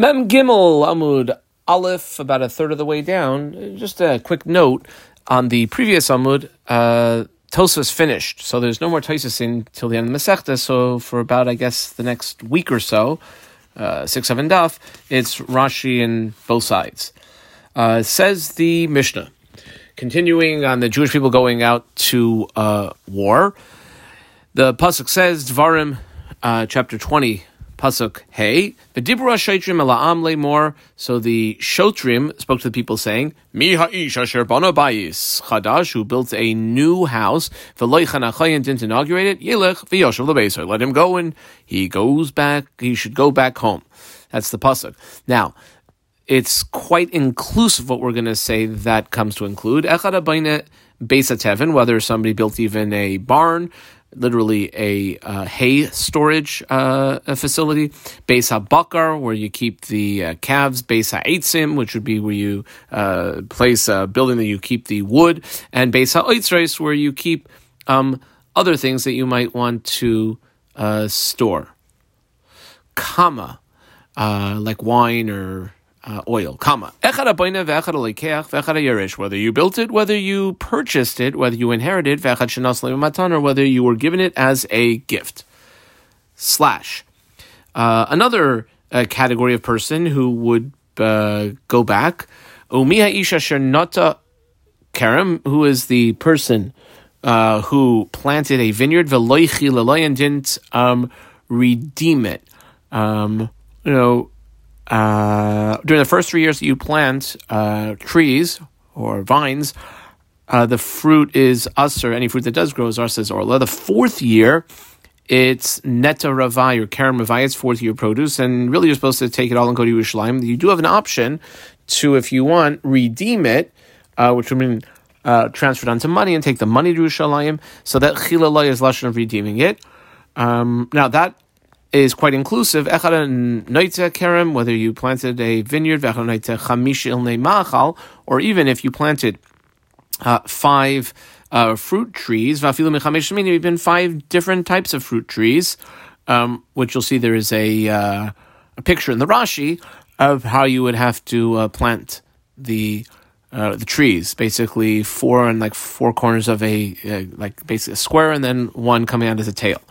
Mem Gimel Amud Aleph, about a third of the way down. Just a quick note on the previous Amud. Uh, Tosfos finished, so there's no more Tosfos in till the end of the Masechta. So for about, I guess, the next week or so, uh, six seven daf, it's Rashi in both sides. Uh, says the Mishnah, continuing on the Jewish people going out to uh, war. The pasuk says Dvarim, uh, chapter twenty, pasuk Hey, the Dibra Shaitrim Ela'am Lemor. So the Shotrim spoke to the people saying, Mi ha'ish asher bana bayis chadash who built a new house. V'loy didn't inaugurate it. Yelech v'yoshav lebeisar. Let him go and he goes back. He should go back home. That's the pasuk. Now. It's quite inclusive what we're going to say that comes to include. Echad abayne beis whether somebody built even a barn, literally a uh, hay storage uh, facility. Beis HaBakar, where you keep the uh, calves. Beis HaEitzim, which would be where you uh, place a building that you keep the wood. And Beis HaOitzreis, where you keep um, other things that you might want to uh, store. Kama, uh, like wine or uh, oil. Comma. Whether you built it, whether you purchased it, whether you inherited, or whether you were given it as a gift. Slash. Uh, another uh, category of person who would uh, go back. Umiha Isha Karam, who is the person uh, who planted a vineyard, and didn't um, redeem it. Um, you know, uh, during the first three years that you plant uh, trees or vines, uh, the fruit is usr. Any fruit that does grow is usr, says Orla. The fourth year, it's neta ravai or karen ravai. It's fourth year produce, and really you're supposed to take it all and go to Yerushalayim. You do have an option to, if you want, redeem it, uh, which would mean uh, transferred onto money and take the money to Yerushalayim. So that chilalai is lashon of redeeming it. Um, now that is quite inclusive. kerem, whether you planted a vineyard, or even if you planted uh, five uh, fruit trees, vafilu mechamish even five different types of fruit trees, um, which you'll see there is a, uh, a picture in the Rashi of how you would have to uh, plant the uh, the trees, basically four and like four corners of a uh, like basically a square, and then one coming out as a tail.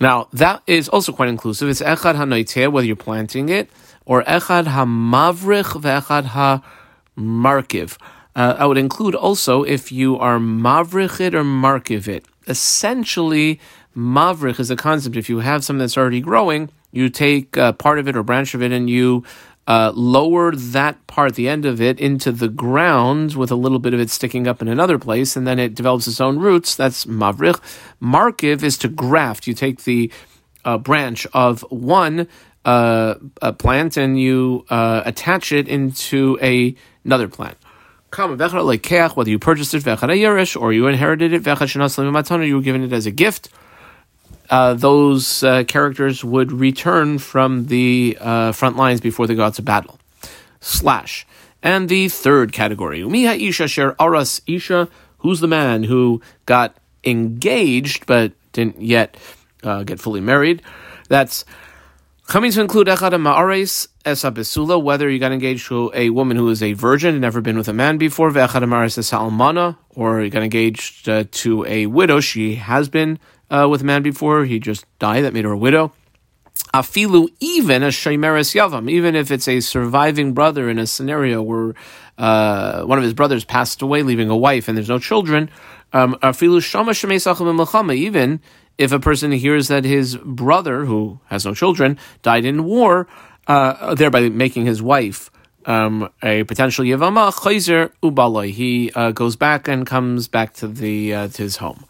Now, that is also quite inclusive. It's echad hanoiteh, whether you're planting it, or echad hamavrich ve'echad hamarkiv. Uh, I would include also if you are mavrich it or markiv it. Essentially, mavrich is a concept. If you have something that's already growing, you take uh, part of it or branch of it and you uh, lower that part, the end of it, into the ground with a little bit of it sticking up in another place, and then it develops its own roots. That's mavrich. Markiv is to graft. You take the uh, branch of one uh, plant and you uh, attach it into a, another plant. Whether you purchased it, or you inherited it, or you were given it as a gift uh, those uh, characters would return from the uh, front lines before the gods of battle. Slash. And the third category, Umiha Isha Sher Aras Isha, who's the man who got engaged but didn't yet uh, get fully married. That's coming to include Echad Ma'ares Esa Besula, whether you got engaged to a woman who is a virgin and never been with a man before, Ve'echad Ma'ares Esa Almana, or you got engaged uh, to a widow, she has been uh, with a man before. He just died. That made her a widow. Afilu, even a Shaimeres Yavam, even if it's a surviving brother in a scenario where uh, one of his brothers passed away, leaving a wife, and there's no children. Um, Afilu Shama Shemesachim even if a person hears that his brother, who has no children, died in war, uh, thereby making his wife um, a potential Yavama, Chayzer Ubaloi. He uh, goes back and comes back to the uh, to his home.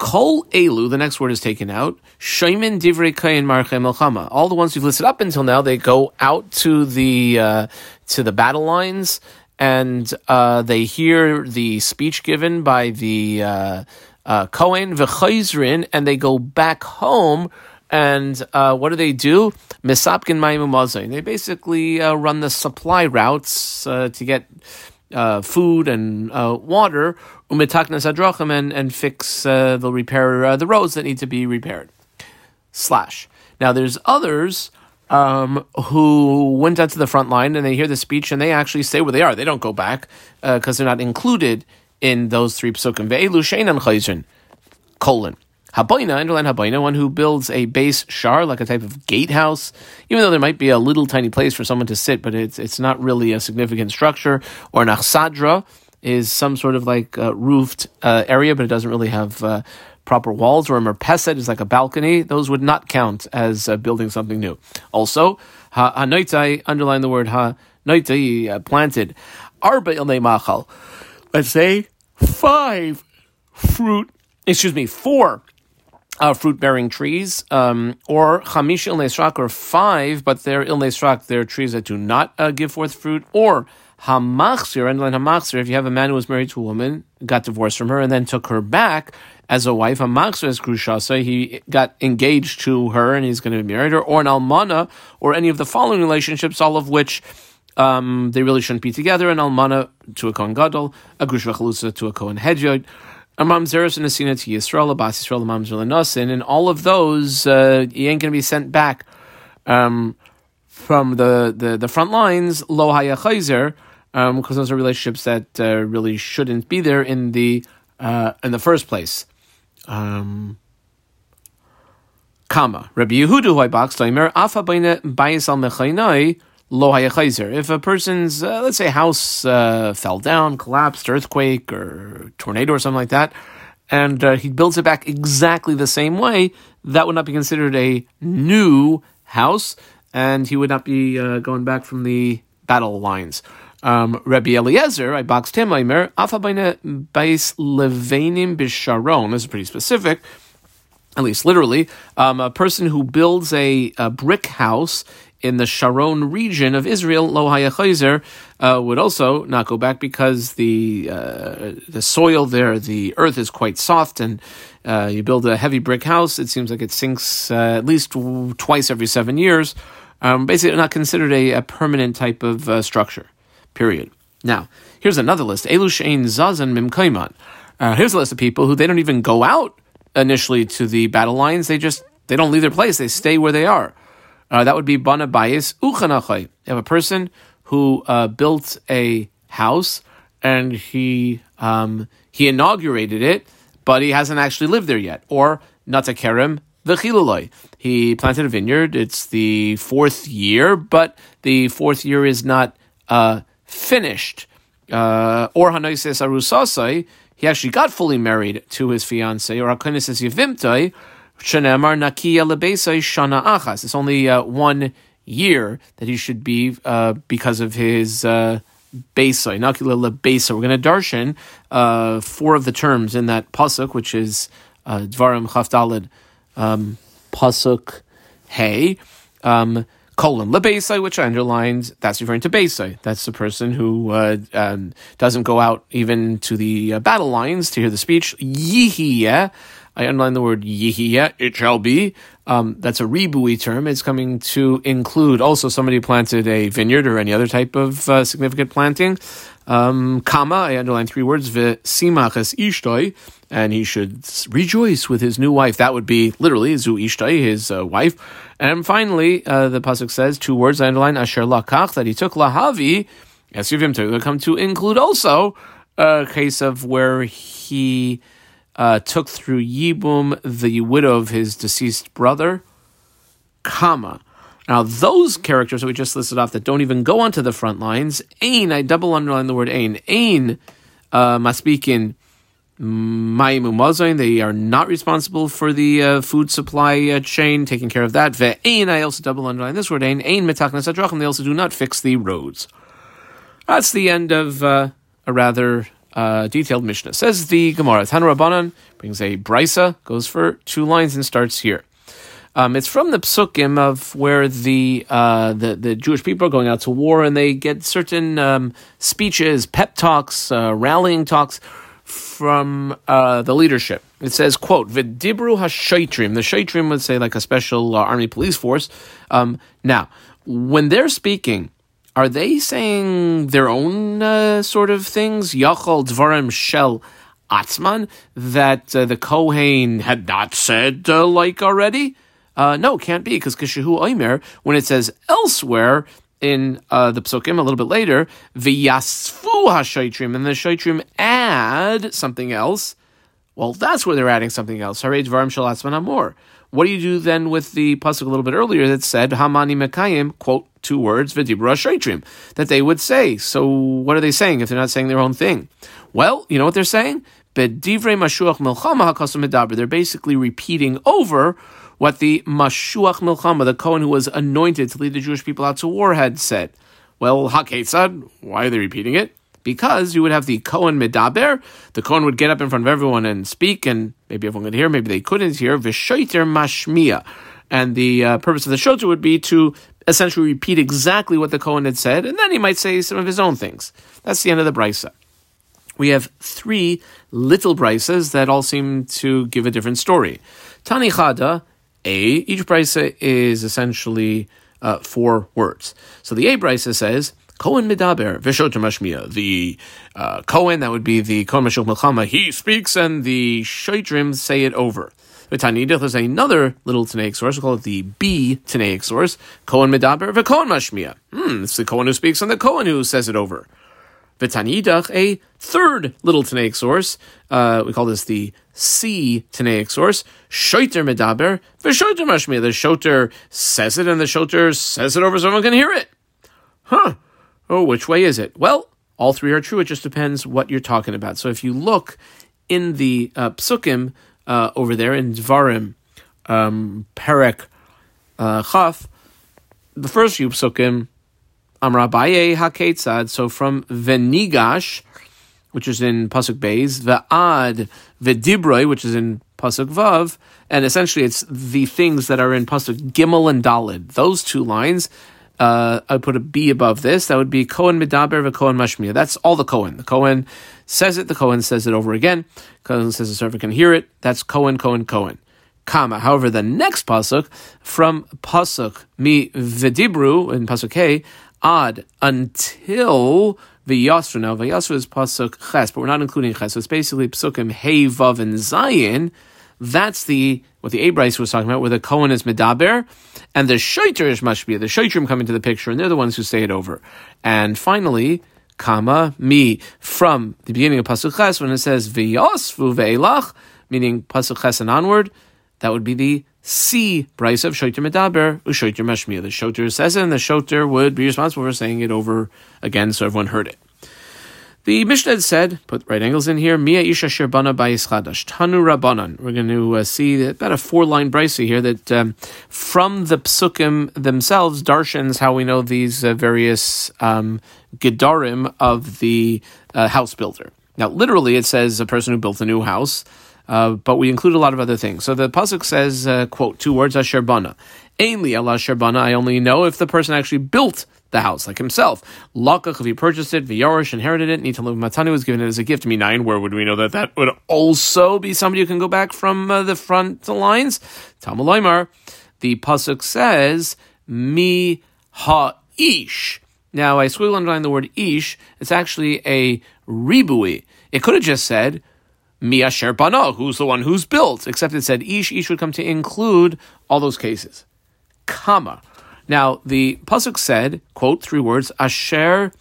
Kol Elu, the next word is taken out. Shaimin Divrei Kayin Marche Melchama. All the ones we've listed up until now, they go out to the uh, to the battle lines and uh, they hear the speech given by the uh, uh, Kohen v'chayzrin, and they go back home. And uh, what do they do? Misapkin ma'imumazay. They basically uh, run the supply routes to get uh, food and uh, water, umitaknas adrachim, and, and fix, uh, they'll repair uh, the roads that need to be repaired. Slash. Now there's others um, who went out to the front line and they hear the speech and they actually stay where they are. They don't go back because uh, they're not included in those three psukim. Ve'elu sheinan chayzin, colon. Habayna, underline Habayna, one who builds a base shar, like a type of gatehouse, even though there might be a little tiny place for someone to sit, but it's it's not really a significant structure. Or an Nachsadra is some sort of like uh, roofed uh, area, but it doesn't really have uh, proper walls. Or a merpeset is like a balcony. Those would not count as uh, building something new. Also, ha-noitai, underline the word ha-noitai, uh, planted. Arba ilnei machal. Let's say five fruit, excuse me, four uh, fruit bearing trees, um, or chamish ilnesrak, or five, but they're ilnesrak, they're trees that do not uh, give forth fruit, or hamachzir, and then hamachzir, if you have a man who was married to a woman, got divorced from her, and then took her back as a wife, hamachzir is krushasa, he got engaged to her and he's going to be married her, or an almana, or any of the following relationships, all of which um, they really shouldn't be together, an almana to a kohen gadol, a grush to a kohen hedyot, and to and all of those, uh, you ain't going to be sent back um, from the, the, the front lines, lo haya chayzer, because um, those are relationships that uh, really shouldn't be there in the uh, in the first place. Um, Rabbi boxed afa bayis al lo If a person's, uh, let's say, house uh, fell down, collapsed, earthquake, or tornado, or something like that, and uh, he builds it back exactly the same way, that would not be considered a new house, and he would not be uh, going back from the battle lines. Um, Rabbi Eliezer, I boxed him, Aimer, Afabaina Bais Levanim Bisharon. This is pretty specific at least literally, um, a person who builds a, a, brick house in the Sharon region of Israel, Lo Hayachayzer, uh, would also not go back because the uh, the soil there, the earth is quite soft, and uh, you build a heavy brick house. It seems like it sinks uh, at least twice every seven years. Um, basically, not considered a, a permanent type of uh, structure. Period. Now, here's another list: Elu Shein Zazan Mimkaiman. Uh, here's a list of people who they don't even go out initially to the battle lines. They just they don't leave their place. They stay where they are. Uh, that would be bana bayis uchanachai. You have a person who uh, built a house and he um, he inaugurated it, but he hasn't actually lived there yet. Or natakerem v'chilaloi. He planted a vineyard. It's the fourth year, but the fourth year is not uh, finished. Uh, or hanoises arusasai. He actually got fully married to his fiancee. Or hakonis yivimtai Nakia Lebesai Shana Achas. It's only uh, one year that he should be uh, because of his uh, Besai, Nakila Lebesa. We're going to darshan uh, four of the terms in that pasuk, which is uh, Dvarim Chaf Dalid um, pasuk Hey. Um, colon lebesai, which I underlined. That's referring to besai. That's the person who uh, um, doesn't go out even to the uh, battle lines to hear the speech. Yihiyah I underline the word yihiyah, it shall be. Um, that's a ribui term. It's coming to include also somebody planted a vineyard or any other type of uh, significant planting. Um, kama, I underline three words, simachas ishtoi, and he should rejoice with his new wife. That would be literally zu ishtoi, his uh, wife. And finally, uh, the pasuk says two words. I underline asher lakach that he took lahavi. Esuvim to come to include also a case of where he uh, took through Yibum the widow of his deceased brother, comma. Now, those characters that we just listed off that don't even go onto the front lines, Ain, I double underline the word Ain. Ain, uh, Maspikin, Maimu they are not responsible for the uh, food supply uh, chain, taking care of that. Ve'ain, I also double underline this word Ain. Ain, Metaknas they also do not fix the roads. That's the end of uh, a rather uh, detailed Mishnah. Says the Gemara, Tan Rabbanan brings a brisa, goes for two lines and starts here. Um, it's from the psukim of where the, uh, the the Jewish people are going out to war and they get certain um, speeches, pep talks, uh, rallying talks from uh, the leadership. It says, "quote Vidibru hashaitrim." The shaitrim would say like a special uh, army police force. Um, now, when they're speaking, are they saying their own uh, sort of things? Yachol Dvarim Shel Atzman that uh, the Kohen had not said uh, like already? Uh, no, can't be because Kishahu Oimer, when it says elsewhere in uh, the psukim a little bit later, v'yasfu hashoitrim, and the shoitrim add something else. Well, that's where they're adding something else. Harej varim shalatzman amor. What do you do then with the pasuk a little bit earlier that said Hamani Mekayim, quote, two words, Vidibra Shaitrim, that they would say. So what are they saying if they're not saying their own thing? Well, you know what they're saying? Bedivrei Mashuach Milchama Medaber. They're basically repeating over what the Mashuach Milchama, the Cohen who was anointed to lead the Jewish people out to war, had said. Well, HaKetzad, why are they repeating it? Because you would have the Kohen Medaber. The Kohen would get up in front of everyone and speak, and maybe everyone could hear, maybe they couldn't hear. Vishoiter Mashmia. And the uh, purpose of the shoter would be to essentially repeat exactly what the Kohen had said, and then he might say some of his own things. That's the end of the brisa. We have three little brisas that all seem to give a different story. Tani Chada, A, each brisa is essentially uh, four words. So the A brisa says, Kohen Medaber, Vishoter Mashmia. The uh, Kohen, that would be the Kohen Mashul Melchama, he speaks and the Shoitrim say it over. V'tanidach, there's another little Tanaic source, we call it the B Tanaic source, Kohen Medaber, V'Kohen Mashmia. Hmm, it's the Kohen who speaks and the Kohen who says it over. V'tanidach, a third little Tanaic source, uh, we call this the C Tanaic source, Shoiter Medaber, V'Shoiter Mashmia. The Shoter says it and the Shoter says it over so everyone can hear it. Huh. Oh, which way is it? Well, all three are true. It just depends what you're talking about. So if you look in the uh, psukim uh, over there in Dvarim, um, Perek uh, Chaf, the first few psukim, Amar Abaye HaKetzad, so from Venigash, which is in Pasuk Beis, Va'ad V'dibroi, which is in Pasuk Vav, and essentially it's the things that are in Pasuk Gimel and Dalid. Those two lines uh, I would put a B above this. That would be Kohen Midaber Kohen Mashmia. That's all the Cohen. The Cohen says it. The Cohen says it over again. Cohen says the servant can hear it. That's Cohen, Cohen, Cohen. Comma. However, the next pasuk from pasuk mi v'dibru in pasuk K ad until v'yasru. Now v'yasru is pasuk ches, but we're not including ches. So it's basically pasukim hey vav and zayin. That's the what the Abrais was talking about, where the Kohen is medaber, and the Shoiter is mashbia. The Shoitrim come into the picture, and they're the ones who say it over. And finally, kama mi from the beginning of pasuk ches when it says v'yosfu ve'elach, meaning pasuk ches and onward, that would be the C brisa of Shoiter medaber u'Shoiter mashmia. The Shoiter says it, and the Shoiter would be responsible for saying it over again, so everyone heard it. The Mishnah said, put right angles in here, Mia Isha Sherbana Bayis Tanu Rabbanan. We're going to uh, see about a four line brisa here that um, from the psukim themselves, darshans how we know these uh, various um, gedarim of the uh, house builder. Now, literally, it says a person who built a new house. Uh, but we include a lot of other things. So the pasuk says, uh, "quote two words asherbana." Ainly Allah sherbana. I only know if the person actually built the house, like himself. Lakach, if he purchased it, Vyarish inherited it, Nitalu Matani was given it as a gift. Me Nine, where would we know that that would also be somebody who can go back from uh, the front lines? Talmud the pasuk says, Mi ha-ish. Now, I squiggle underline the word ish. It's actually a ribui. It could have just said, Mi asher bana, who's the one who's built, except it said ish. Ish would come to include all those cases. Comma. Now, the Pasuk said, quote, three words, Asher,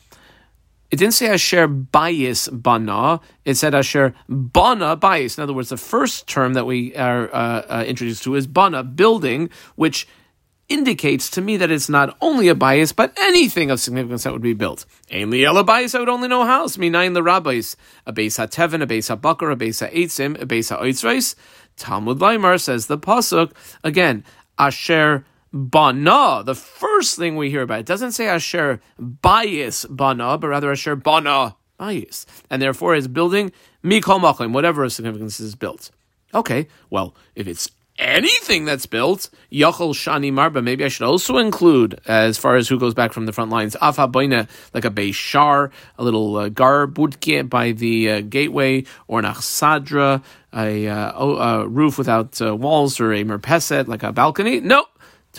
it didn't say Asher bias Bana, it said Asher Bana bias. In other words, the first term that we are uh, uh, introduced to is Bana, building, which indicates to me that it's not only a bias, but anything of significance that would be built. Ainly a bias, I would only know house. Minayin the rabbis. A beis ha-tevin, a beis ha-bakar, a beis ha-eitzim, a beis ha-oitzreis. Talmud Leimar says the pasuk again. Asher bana. The first thing we hear about it doesn't say asher bias bana, but rather asher bana bias, and therefore is building mikol machlim, whatever significance is built. Okay, well, if it's anything that's built, Yachol Shani Marba, maybe I should also include, as far as who goes back from the front lines, Afa Boina, like a Beishar, a little uh, Gar by the uh, gateway, or an Achsadra, a, uh, a roof without uh, walls, or a Merpeset, like a balcony. No,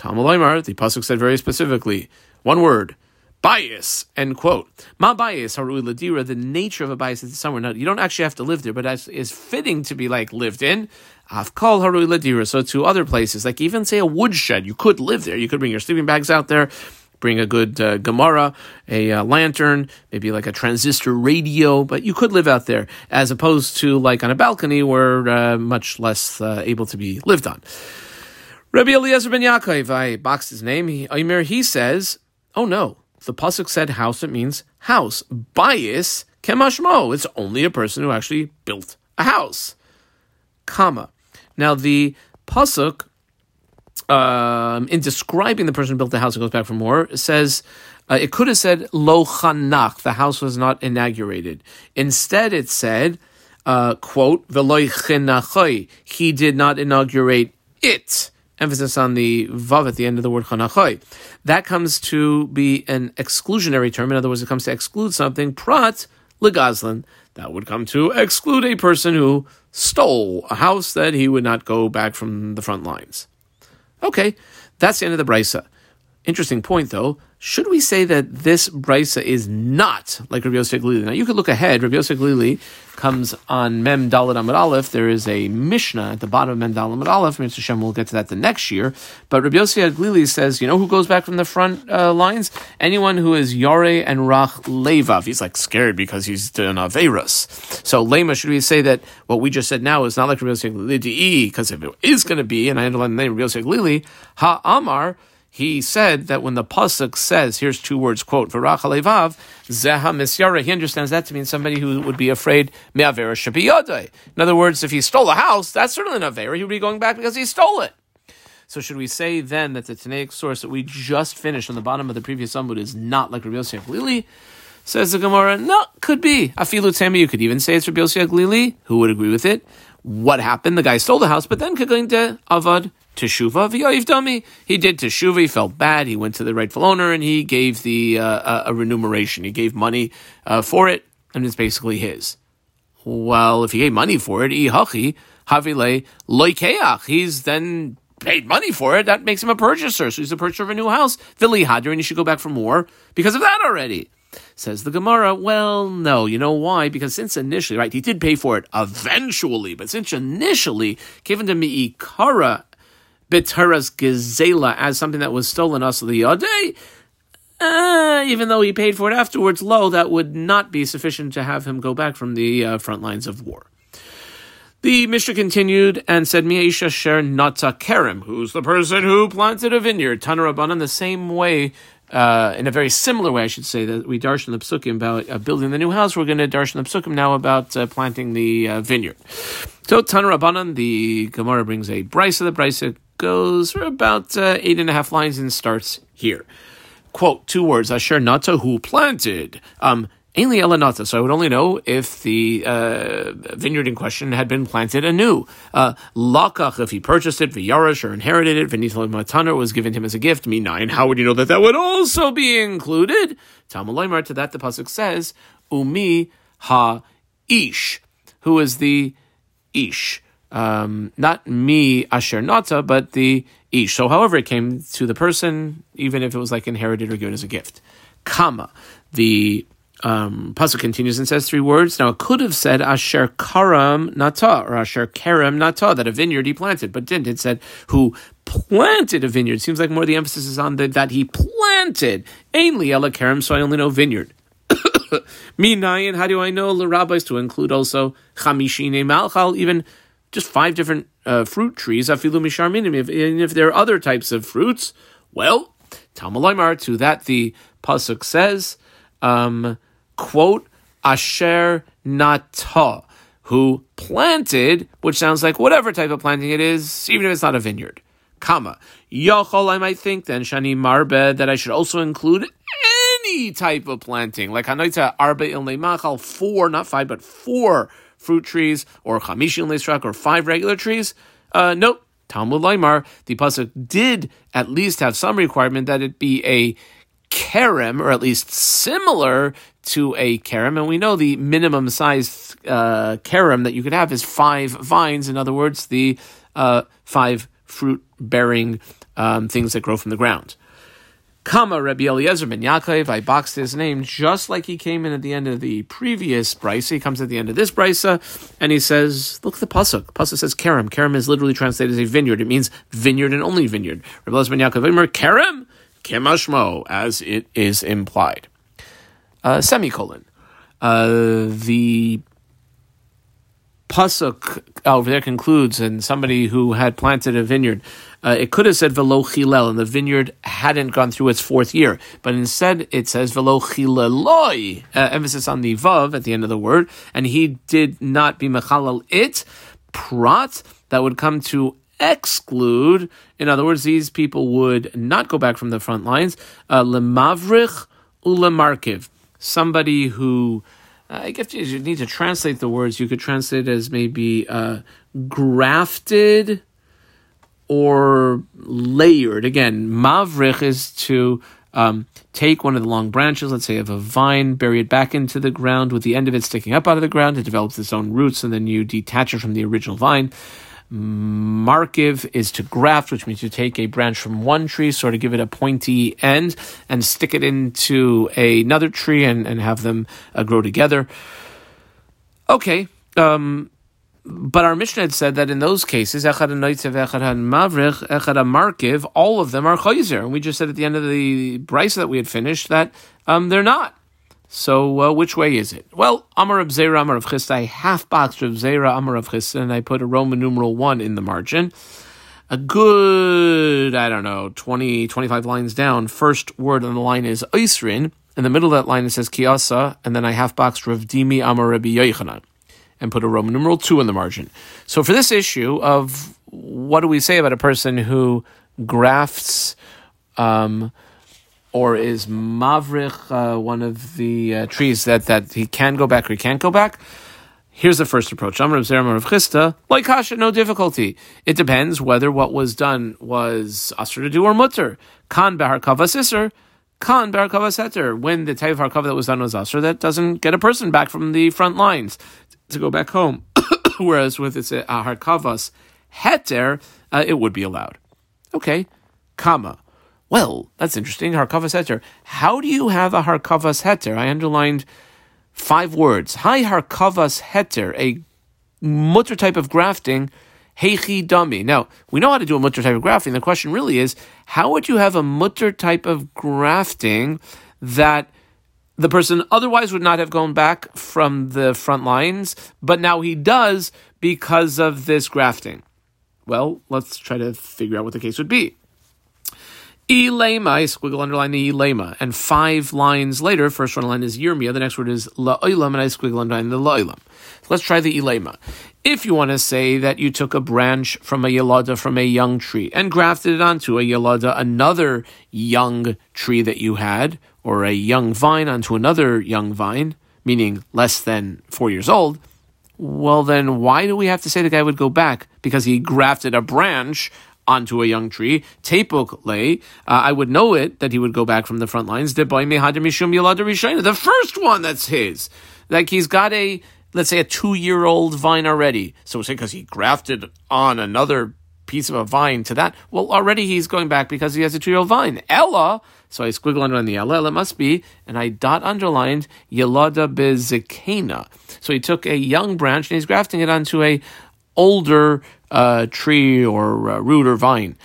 Tamalaymar, the Pasuk said very specifically, one word, bias, end quote. Ma bias, harui ladira, the nature of a bias is somewhere. Now, you don't actually have to live there, but as is fitting to be like lived in. Hafkal harui ladira. So to other places, like even say a woodshed, you could live there. You could bring your sleeping bags out there, bring a good uh, Gemara, a uh, lantern, maybe like a transistor radio, but you could live out there as opposed to like on a balcony where uh, much less uh, able to be lived on. Rabbi Eliezer ben Yaakov, I boxed his name. He, he says, oh no, the pasuk said house, it means house. Bias kemashmo. It's only a person who actually built a house. Comma. Now the pasuk um, in describing the person who built the house, it goes back for more, says uh, it could have said lo chanach, the house was not inaugurated. Instead, it said, uh, quote, veloy he did not inaugurate it. Emphasis on the vav at the end of the word chanachoi. That comes to be an exclusionary term. In other words, it comes to exclude something. Prat legazlan. That would come to exclude a person who stole a house that he would not go back from the front lines. Okay, that's the end of the brisa. Interesting point, though. Should we say that this brisa is not like Rabbi Yosef Glili? Now, you could look ahead. Rabbi Yosef Glili comes on Mem Dalet Amud Aleph. There is a Mishnah at the bottom of Mem Dalet Amud Aleph. Mr. Shem will get to that the next year. But Rabbi Yosef Glili says, you know who goes back from the front uh, lines? Anyone who is Yare and Rach Levav. He's like scared because he's an Averas. So, Lema, should we say that what we just said now is not like Rabbi Yosef Glili? Because if it is going to be, and I underline the name Rabbi Yosef Glili, Ha Amar, he said that when the pasuk says, here's two words, quote, "V'rachalevav zeha misyara," he understands that to mean somebody who would be afraid me'avera shabiyadai. In other words, if he stole a house, that's certainly an avera. He would be going back because he stole it. So should we say then that the Tanaic source that we just finished on the bottom of the previous Amud is not like Rabbi Yosef Glili? Says the Gemara, no, could be. Afilu Tami, you could even say it's Rabbi Yosef Glili. Who would agree with it? What happened? The guy stole the house, but then going to Avad teshuva v'yoiv dami. He did teshuva. He felt bad. He went to the rightful owner and he gave the uh, a, remuneration. He gave money uh, for it, and it's basically his. Well, if he gave money for it, ihachi havile loikeach. He's then paid money for it. That makes him a purchaser. So he's a purchaser of a new house. Vili hadr, and he should go back for more because of that already. Says the Gemara, well, no. You know why? Because since initially, right, he did pay for it eventually, but since initially, given to me ikara Bitaras Gezela as something that was stolen us the other day, uh, even though he paid for it afterwards, low, that would not be sufficient to have him go back from the uh, front lines of war. The Mishnah continued and said, Mi'isha Sher Nata Kerem, who's the person who planted a vineyard, Tanarabanan, the same way, uh, in a very similar way, I should say, that we darshan the psukim about uh, building the new house. We're going to darshan the psukim now about uh, planting the uh, vineyard. So Tanarabanan, the Gemara brings a brisa. The brisa goes for about uh, eight and a half lines and starts here. Quote, two words, Asher Nata, who planted. Um, Ainly Elanata, so I would only know if the uh, vineyard in question had been planted anew. Uh, Lakach, if he purchased it, V'yarash, or inherited it, V'nital Matana was given him as a gift, me nine. How would you know that that would also be included? Talmud to that the Pasuk says, Umi ha ish, who is the ish um, not me asher nata, but the ish. So, however, it came to the person, even if it was like inherited or given as a gift. Kama, the um, pasuk continues and says three words. Now, it could have said asher karam nata or asher kerem nata, that a vineyard he planted, but didn't. It said who planted a vineyard. Seems like more the emphasis is on the, that he planted. Ainly ela kerem, so I only know vineyard. Me Minayin, how do I know the rabbis to include also chamishine malchal, even just five different uh, fruit trees. Afilu misharminim. If, if there are other types of fruits, well, Talmud to that the pasuk says, um, quote Asher Nata, who planted, which sounds like whatever type of planting it is, even if it's not a vineyard. Comma. Yachol, I might think then, Shani Marbed, that I should also include any type of planting, like Hanoita Arba Ilne Machal, four, not five, but four fruit trees, or chamishin leisrak, or five regular trees? Uh, nope. Talmud Laimar, the pasuk did at least have some requirement that it be a kerem, or at least similar to a kerem, and we know the minimum size uh, kerem that you could have is five vines. In other words, the uh, five fruit bearing um, things that grow from the ground. Kama Rabbi Eliezer ben Yaakov, I boxed his name just like he came in at the end of the previous brisa. He comes at the end of this brisa, and he says, "Look at the pasuk. Pasuk says kerem. Kerem is literally translated as a vineyard. It means vineyard and only vineyard. Rabbi Eliezer ben Yaakov, Omer kerem kemashmo, as it is implied. Uh, semicolon. Uh, the pasuk over there concludes, and somebody who had planted a vineyard, uh, it could have said velo chilel, and the vineyard hadn't gone through its fourth year, but instead it says velo chileloi, uh, emphasis on the vav at the end of the word, and he did not be mechalal it, prat, that would come to exclude. In other words, these people would not go back from the front lines. Uh, lemavrich ulemarkiv, somebody who uh, I guess you need to translate the words. You could translate it as maybe uh, grafted or layered. Again, mavrich is to um, take one of the long branches, let's say of a vine, bury it back into the ground with the end of it sticking up out of the ground. It develops its own roots, and then you detach it from the original vine. Markiv is to graft, which means you take a branch from one tree, sort of give it a pointy end, and stick it into another tree and, and have them uh, grow together. Okay. Um, but our Mishnah had said that in those cases, Echad Noitzev, Echad Mavrich, Echad Markiv, all of them are Chayzer. And we just said at the end of the brisa that we had finished that um, they're not. So uh, which way is it? Well, Amar Rav Zera, Amar Rav Chisda, I half boxed Rav Zera, Amar Rav Chisda, and I put a Roman numeral 1 in the margin. A good, I don't know, 20, 25 lines down, first word on the line is Oisrin. In the middle of that line it says Kiasa, and then I half boxed Rav Dimi Amar Rabbi Yochanan and put a Roman numeral 2 in the margin. So for this issue of what do we say about a person who grafts um, or is Mavrich uh, one of the uh, trees that, that he can go back or he can't go back? Here's the first approach. Amr of Zeram of Chista, like Kasha, no difficulty. It depends whether what was done was Asr to do or Mutter. Kan Bahar Kavas Isser, Kan Bahar Kavas Heter. When the type of Harkava that was done was Asr, that doesn't get a person back from the front lines to go back home. Whereas with its uh, Harkavas Heter, uh, it would be allowed. Okay, comma. Well, that's interesting. Harkavas heter. How do you have a harkavas heter? I underlined five words. Hi harkavas heter, a mutter type of grafting. Heichi dummy. Now, we know how to do a mutter type of grafting. The question really is, how would you have a mutter type of grafting that the person otherwise would not have gone back from the front lines, but now he does because of this grafting? Well, let's try to figure out what the case would be. Elema, I squiggle underline the Elema. And five lines later, first one line is Yirmiyah, the next word is La'olam, and I squiggle underline the La'olam. Let's try the Elema. If you want to say that you took a branch from a Yalada from a young tree and grafted it onto a Yalada, another young tree that you had, or a young vine onto another young vine, meaning less than four years old, well, then why do we have to say the guy would go back? Because he grafted a branch onto a young tree. Tepuk lay. Uh, I would know it that he would go back from the front lines. The first one that's his. Like he's got a let's say a two year old vine already. So say because he grafted on another piece of a vine to that. Well, already he's going back because he has a two year old vine. Ella. So I squiggle underline the Ella. it must be, and I dot underlined Yelada bezekena. So he took a young branch and he's grafting it onto a older uh, tree or uh, root or vine.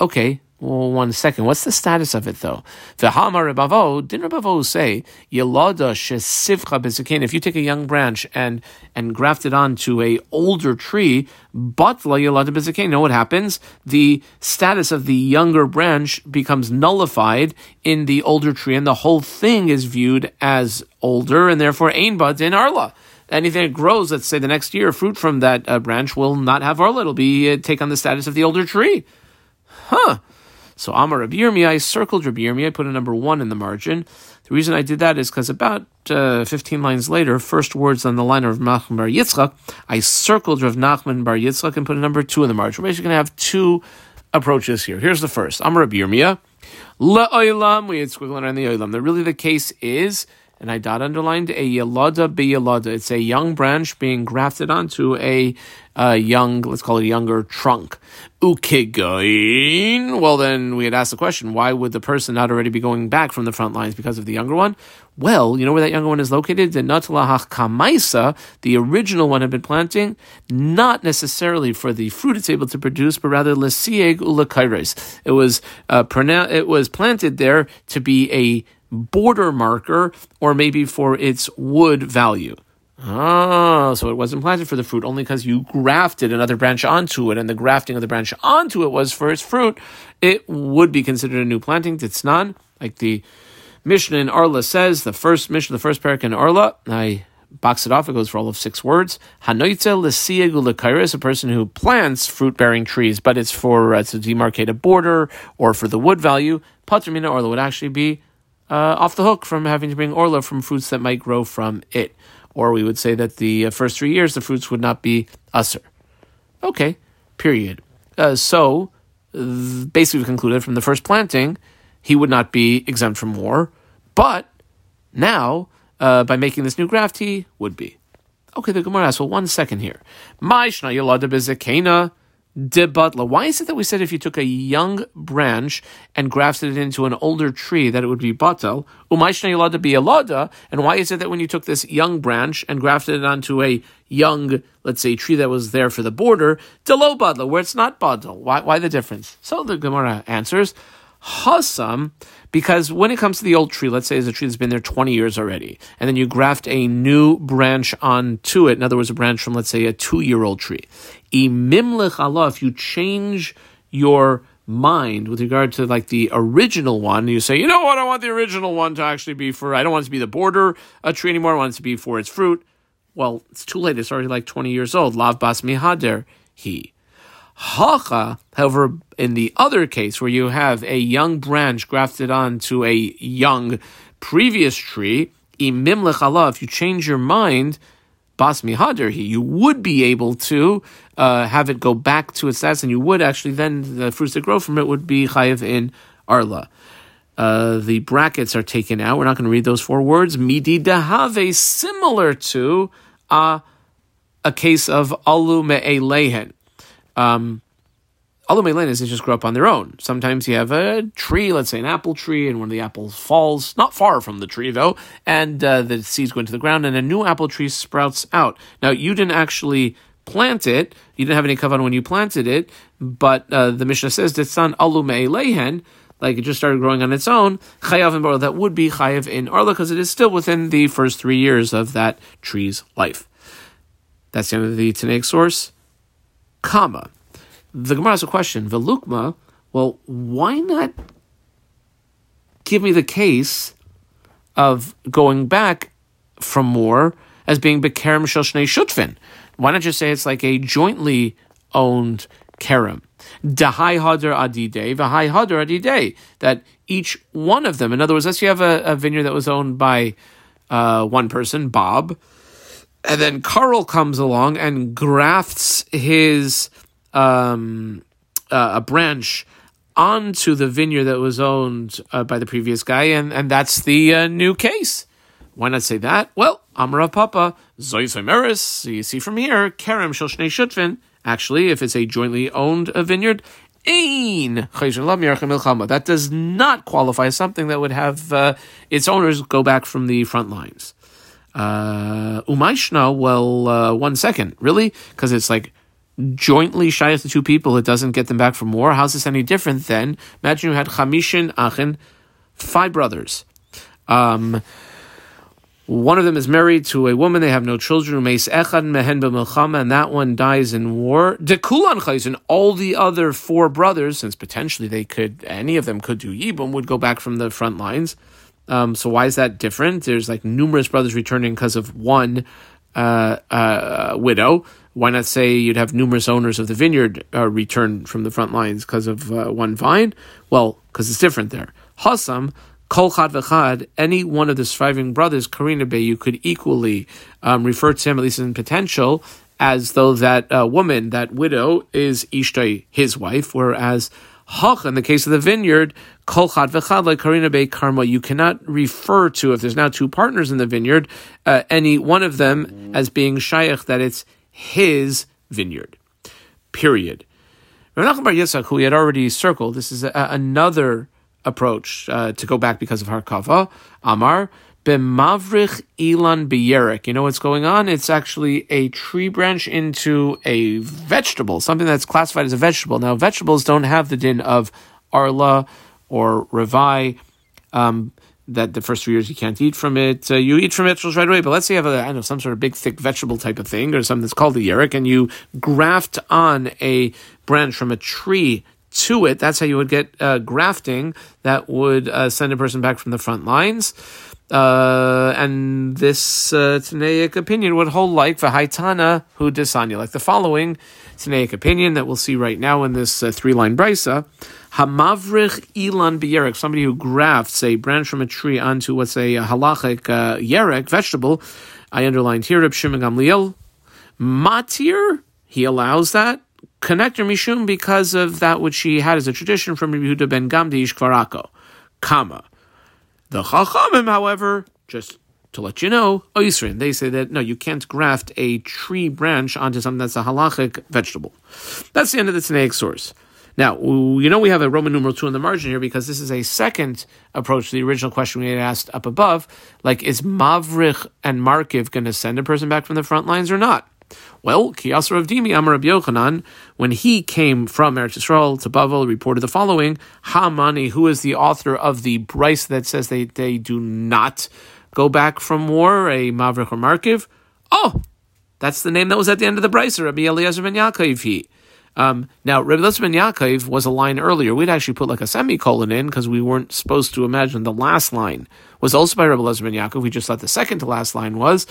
Okay, well, one second. What's the status of it though? The Hamar Rebavo, didn't Rebavo say, Yelada shesivcha bezakin, if you take a young branch and and graft it onto a older tree, but la Yelada bezakin, know what happens? The status of the younger branch becomes nullified in the older tree, and the whole thing is viewed as older, and therefore ain bud in arla anything that grows, let's say the next year, fruit from that uh, branch will not have arla. It'll be uh, take on the status of the older tree. Huh. So Amar Rabbi Yirmiyah, I circled Rabbi Yirmiyah, I put a number one in the margin. The reason I did that is because about uh, 15 lines later, first words on the line of Nachman Bar Yitzchak, I circled Rav Nachman Bar Yitzchak and put a number two in the margin. We're basically going to have two approaches here. Here's the first. Amar Rabbi Yirmiyah, La'olam, we had squiggling around the oilam. That really the case is and I dot underlined a yalada be yalada. It's a young branch being grafted onto a uh, young, let's call it a younger trunk. Ukigoin. Well, then we had asked the question: Why would the person not already be going back from the front lines because of the younger one? Well, you know where that younger one is located? The Natalahach Kamaisa, the original one had been planting, not necessarily for the fruit it's able to produce, but rather Lesieg Ulakairis. It was uh, it was planted there to be a border marker or maybe for its wood value. Oh, so it wasn't planted for the fruit only because you grafted another branch onto it, and the grafting of the branch onto it was for its fruit. It would be considered a new planting. Titznan, like the Mishnah in Arla says, the first Mishnah, the first parak in Arla, I box it off, it goes for all of six words. Hanoitze l'siyegu is a person who plants fruit-bearing trees, but it's for uh, to demarcate a border or for the wood value. Patramina Arla would actually be uh, off the hook from having to bring Orla from fruits that might grow from it or we would say that the uh, first three years the fruits would not be usser. Okay, period. Uh, so basically, we concluded from the first planting, he would not be exempt from war, but now uh, by making this new graft, he would be. Okay, the Gemara asks, well, one second here. My shna yolada bezekena debutla. Why is it that we said if you took a young branch and grafted it into an older tree that it would be batal? Umayshna yolada be alada. And why is it that when you took this young branch and grafted it onto a young, let's say, tree that was there for the border, delo badla, where it's not badal? Why, why the difference? So the Gemara answers, Hasam, because when it comes to the old tree, let's say it's a tree that's been there 20 years already, and then you graft a new branch onto it, in other words, a branch from, let's say, a two year old tree. Allah, if you change your mind with regard to like the original one, you say, you know what, I want the original one to actually be for, I don't want it to be the border a tree anymore, I want it to be for its fruit. Well, it's too late, it's already like 20 years old. Lav bas mihader, he. Hacha, however, in the other case where you have a young branch grafted onto a young previous tree, imim if you change your mind, bas mihader, you would be able to uh, have it go back to its status, and you would actually then the fruits that grow from it would be chayiv in arla. Uh, the brackets are taken out. We're not going to read those four words. Midi dahave, similar to uh, a case of alu me'elehen. Um, Alumelanas they just grow up on their own. Sometimes you have a tree, let's say an apple tree, and one of the apples falls, not far from the tree though, and uh, the seeds go into the ground, and a new apple tree sprouts out. Now, you didn't actually plant it, you didn't have any kavan when you planted it, but uh, the Mishnah says that son alume lehen, like it just started growing on its own, chayav in that would be chayav in arla because it is still within the first three years of that tree's life. That's the end of the Tanaic source comma. The Gemara has a question. Velukma, well, why not give me the case of going back from more as being Bekerem Shoshnei Shutvin? Why not just say it's like a jointly owned Kerem? Dahai Hadar Adide, Vahai Hadar Adide. That each one of them, in other words, let's say you have a, a vineyard that was owned by uh, one person, Bob, and then Carl comes along and grafts his um, uh, a branch onto the vineyard that was owned uh, by the previous guy, and, and that's the uh, new case. Why not say that? Well, Amra Papa, Zoisemeris, you see from here, Kerem Shoshne Shutvin. Actually, if it's a jointly owned a vineyard, That does not qualify as something that would have uh, its owners go back from the front lines. Uh, Umayshna, well, uh, one second, really? Because it's like jointly shy of the two people, it doesn't get them back from war. How's this any different than imagine you had Chamishin Achin, five brothers. Um, one of them is married to a woman, they have no children, and that one dies in war. Dekulan Chayzin, all the other four brothers, since potentially they could, any of them could do Yibum, would go back from the front lines. Um, so why is that different? There's like numerous brothers returning because of one uh, uh, widow. Why not say you'd have numerous owners of the vineyard uh, return from the front lines because of uh, one vine? Well, because it's different there. Hasam, Kol Chad V'chad, any one of the surviving brothers, Karina Bey, you could equally um, refer to him, at least in potential, as though that uh, woman, that widow, is Ishtay, his wife, whereas Hach, in the case of the vineyard, Kol Chad V'chad, like Karina Bey Karma, you cannot refer to, if there's now two partners in the vineyard, uh, any one of them as being Shaykh, that it's his vineyard. Period. Rav Nachman Bar Yitzchak, who we had already circled, this is a, another approach uh, to go back because of Harkava. Amar b'mavrich ilan b'yerek. You know what's going on? It's actually a tree branch into a vegetable, something that's classified as a vegetable. Now, vegetables don't have the din of arla or revai. Um, that the first three years you can't eat from it. Uh, you eat from vegetables right away, but let's say you have a I know some sort of big thick vegetable type of thing or something that's called the yerek, and you graft on a branch from a tree to it. That's how you would get uh, grafting that would uh, send a person back from the front lines. Uh, and this uh, Tanaic opinion would hold like Vahaitana who disanya, like the following Tanaic opinion that we'll see right now in this uh, three line brisa. Hamavrich ilan b'yerek, somebody who grafts a branch from a tree onto what's a, halachic uh, yerek, vegetable. I underlined here, Reb Shimon Gamliel. Matir, he allows that. Connector Mishum because of that which he had as a tradition from Yehuda ben Gamdi Ishkvarako. Kama. The Chachamim, however, just to let you know, oh, Oisrin, they say that no, you can't graft a tree branch onto something that's a halachic vegetable. That's the end of the Tanaic source. Now, you know we have a Roman numeral 2 in the margin here because this is a second approach to the original question we had asked up above. Like, is Mavrich and Markiv going to send a person back from the front lines or not? Well, Kiyasa Rav Dimi Amar Rabbi Yochanan, when he came from Eretz Yisrael to Bavel, reported the following: Hamani, who is the author of the brisa that says they, they do not go back from war, a Mavrich or Markiv. Oh, that's the name that was at the end of the brisa, Rabbi Eliezer ben Yaakov. He. Um, now, Rabbi ben Yaakov was a line earlier. We'd actually put like a semicolon in because we weren't supposed to imagine the last line was also by Rabbi ben Yaakov. We just thought the second to last line was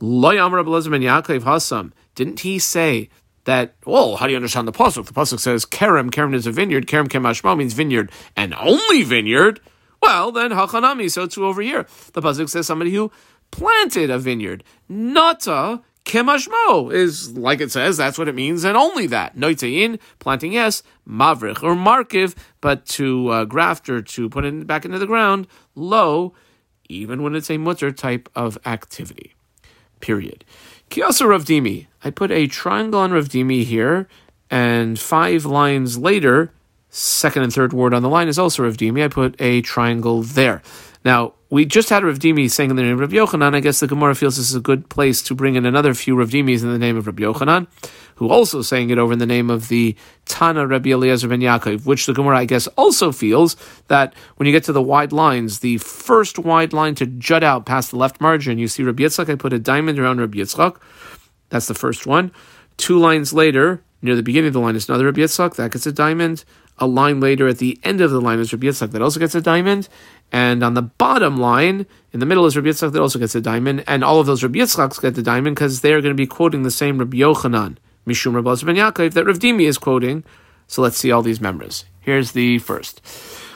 Loyam Rabbi ben Yaakov Hasam. Didn't he say that, well, how do you understand the Pasuk? The Pasuk says, Kerem, Kerem is a vineyard, Kerem Kemashma means vineyard, and only vineyard. Well, then, Hachanami, so too over here. The Pasuk says somebody who planted a vineyard. Nata Kemashmo is like it says, that's what it means, and only that. Noitein, planting yes, mavrich or markiv, but to uh, graft or to put it back into the ground, low, even when it's a mutter type of activity. Period. Kiyasa Rav Dimi. I put a triangle on Rav Dimi here, and five lines later, second and third word on the line is also Rav Dimi. I put a triangle there. Now, we just had Rav Dimi saying in the name of Rav Yochanan. I guess the Gemara feels this is a good place to bring in another few Rav Dimis in the name of Rav Yochanan, who also saying it over in the name of the Tana Rabbi Eliezer ben Yaakov, which the Gemara, I guess, also feels that when you get to the wide lines, the first wide line to jut out past the left margin, you see Rabbi Yitzchak, I put a diamond around Rabbi Yitzchak. That's the first one. Two lines later, near the beginning of the line is another Rabbi Yitzchak, that gets a diamond a line later at the end of the line is Rabbi Yitzchak that also gets a diamond, and on the bottom line in the middle is Rabbi Yitzchak that also gets a diamond, and all of those Rabbi Yitzchaks get the diamond because they are going to be quoting the same Rabbi Yochanan, Mishum Rabbi ben Yaakov that Rav Dimi is quoting. So let's see all these members. Here's the first.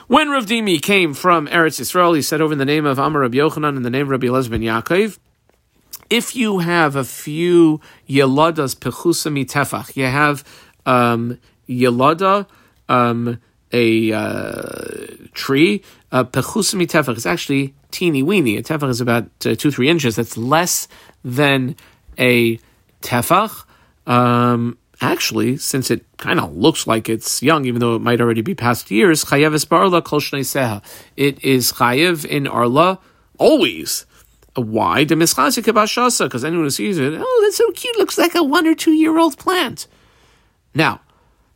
When Rav Dimi came from Eretz Yisrael, he said over in the name of Amar Rabbi Yochanan and the name of Rabbi Elazar ben Yaakov, if you have a few yeladas pechusa mitefach, you have um, yelada, um, a uh, tree, uh, pechusami tefach is actually teeny weeny. A tefach is about uh, two, three inches. That's less than a tefach. Um, actually, since it kind of looks like it's young, even though it might already be past years, chayev es barla kol seha. It is chayev in arla always. Why? Because anyone who sees it, oh, that's so cute. Looks like a one or two year old plant. Now,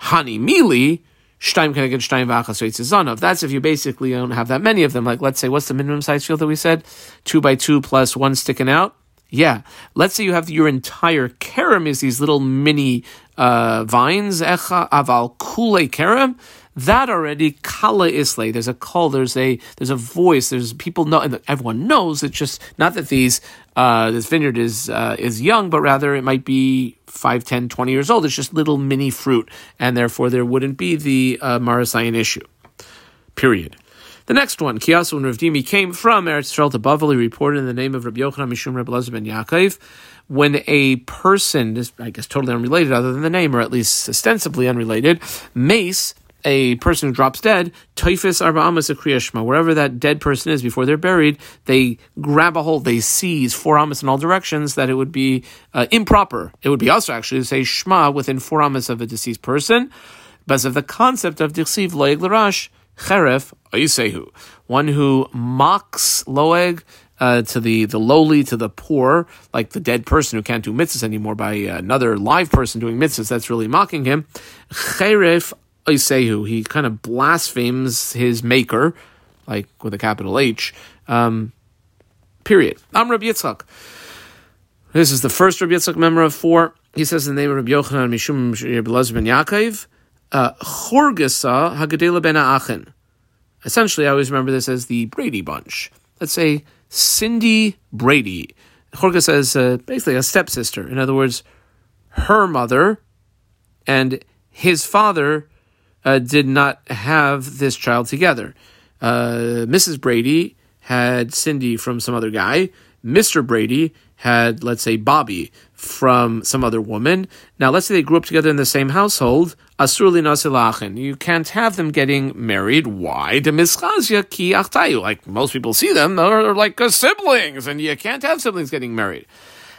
hani mili Stein Keneged Stein Vachas That's if you basically don't have that many of them. Like, let's say, what's the minimum size field that we said? Two by two plus one sticking out. Yeah. Let's say you have your entire kerem is these little mini uh, vines. Echa aval kule kerem. That already kala islay. There's a call. There's a there's a voice. There's people know. And everyone knows. It's just not that these uh, this vineyard is uh, is young, but rather it might be 5, 10, 20 years old. It's just little mini fruit, and therefore there wouldn't be the uh, Marasayan issue. Period. The next one, Kiyasu and Rav Dimi came from Eretz Yisrael to Bavel. Reported in the name of Rabbi Yochanan Mishum Rabbi Lezer ben Yaakov. When a person, I guess totally unrelated other than the name, or at least ostensibly unrelated, mace a person who drops dead, typhus arba amas kriyashma, wherever that dead person is before they're buried, they grab a hold, they seize four amas in all directions, that it would be uh, improper. It would be also actually to say shma within four amas of a deceased person, because of the concept of dichsiv loeg larash, cheref oisehu, one who mocks loeg, uh, to the, the lowly, to the poor, like the dead person who can't do mitzvahs anymore by another live person doing mitzvahs, that's really mocking him. Cheref Oisehu, he kind of blasphemes his maker, like with a capital H. Um, period. I'm Rabbi Yitzchak. This is the first Rabbi Yitzchak member of four. He says in the name of Rabbi Yochanan Mishum Rabbi ben Yaakov, uh, Chorgasa Hagadela ben Aachen. Essentially, I always remember this as the Brady bunch. Let's say Cindy Brady. Chorga says uh, basically a stepsister. In other words, her mother and his father uh, did not have this child together. Uh, Mrs. Brady had Cindy from some other guy. Mr. Brady had, let's say, Bobby from some other woman. Now, let's say they grew up together in the same household. You can't have them getting married. Why? ki. Like most people see them, they're like siblings, and you can't have siblings getting married.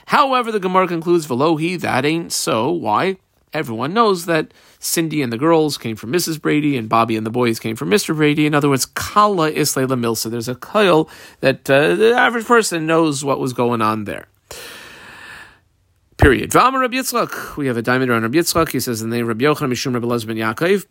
However, the Gemara concludes, Velohi, that ain't so. Why? Everyone knows that Cindy and the girls came from Mrs. Brady, and Bobby and the boys came from Mr. Brady. In other words, Kala Islela Milsa. There's a coil that uh, the average person knows what was going on there. Period. V'amar Rabbi Yitzchak. We have a diamond around Rabbi Yitzchak. He says in the name Rabbi Yochanan Mishum Rabbi Lezben Yaakov.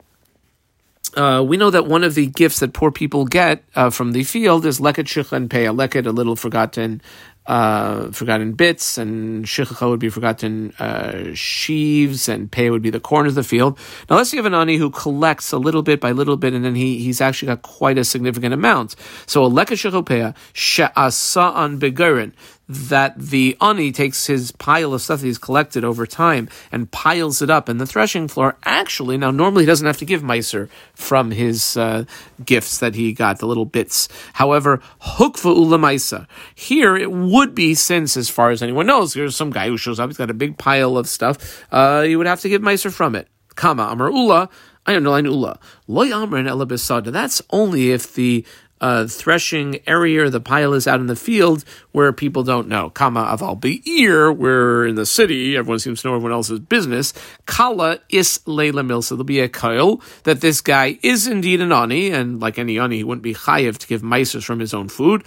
Uh, we know that one of the gifts that poor people get uh, from the field is leket shich and pay, a leket, a little forgotten uh, forgotten bits, and shichacha would be forgotten uh, sheaves, and pei would be the corners of the field. Now, let's you have an ani who collects a little bit by little bit, and then he, he's actually got quite a significant amount. So, a leka shechopea she'asa an begerin that the ani takes his pile of stuff that he's collected over time and piles it up in the threshing floor. Actually, now normally he doesn't have to give meiser from his uh, gifts that he got, the little bits. However, hukva ulamaisa. Here it would be since, as far as anyone knows, there's some guy who shows up, he's got a big pile of stuff. Uh, you would have to give meiser from it. Kama amar ula. I know, ula. Loy amrin elabisada. That's only if the uh, threshing area, the pile is out in the field where people don't know. Kama aval be'ir, where in the city everyone seems to know everyone else's business. Kala is leila mil. So there'll be a kyle that this guy is indeed an ani, and like any ani, he wouldn't be chayiv to give mices from his own food.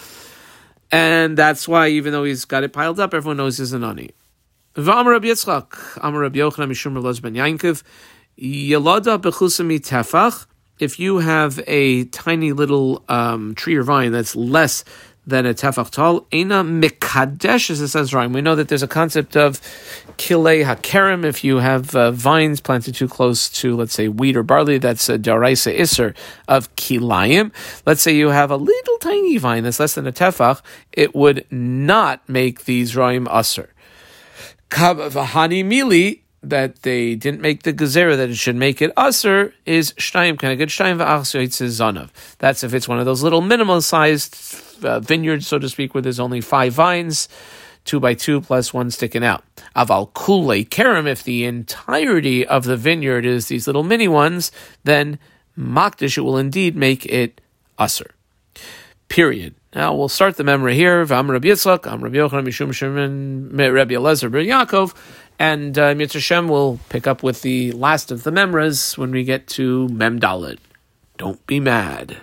And that's why, even though he's got it piled up, everyone knows he's an ani. Yitzchak, Amar Rabbi Yochanan Mishum Rabbi Ben Yankov, Yelada bechusami tefach, if you have a tiny little um, tree or vine that's less than a tefach tall, ena mikadesh, as it says right. We know that there's a concept of kilei hakerem. If you have uh, vines planted too close to, let's say, wheat or barley, that's a daraisa iser of kilayim. Let's say you have a little tiny vine that's less than a tefach, it would not make these roim aser. Kavahani mili, that they didn't make the gezerah that it should make it usher is shtayim keneged shtayim zanav. That's if it's one of those little minimal sized uh, vineyards, so to speak, where there's only five vines, two by two plus one sticking out. Aval kule kerem, if the entirety of the vineyard is these little mini ones, then makdish it will indeed make it usher. Period. Now we'll start the memory here. Vam Rabbi Yitzchak, Am Rabbi Yochanan, Mishum Shimon, Rabbi Elazar, Rabbi Yaakov. And uh, Mitzvah Shem will pick up with the last of the memras when we get to Mem Dalet. Don't be mad.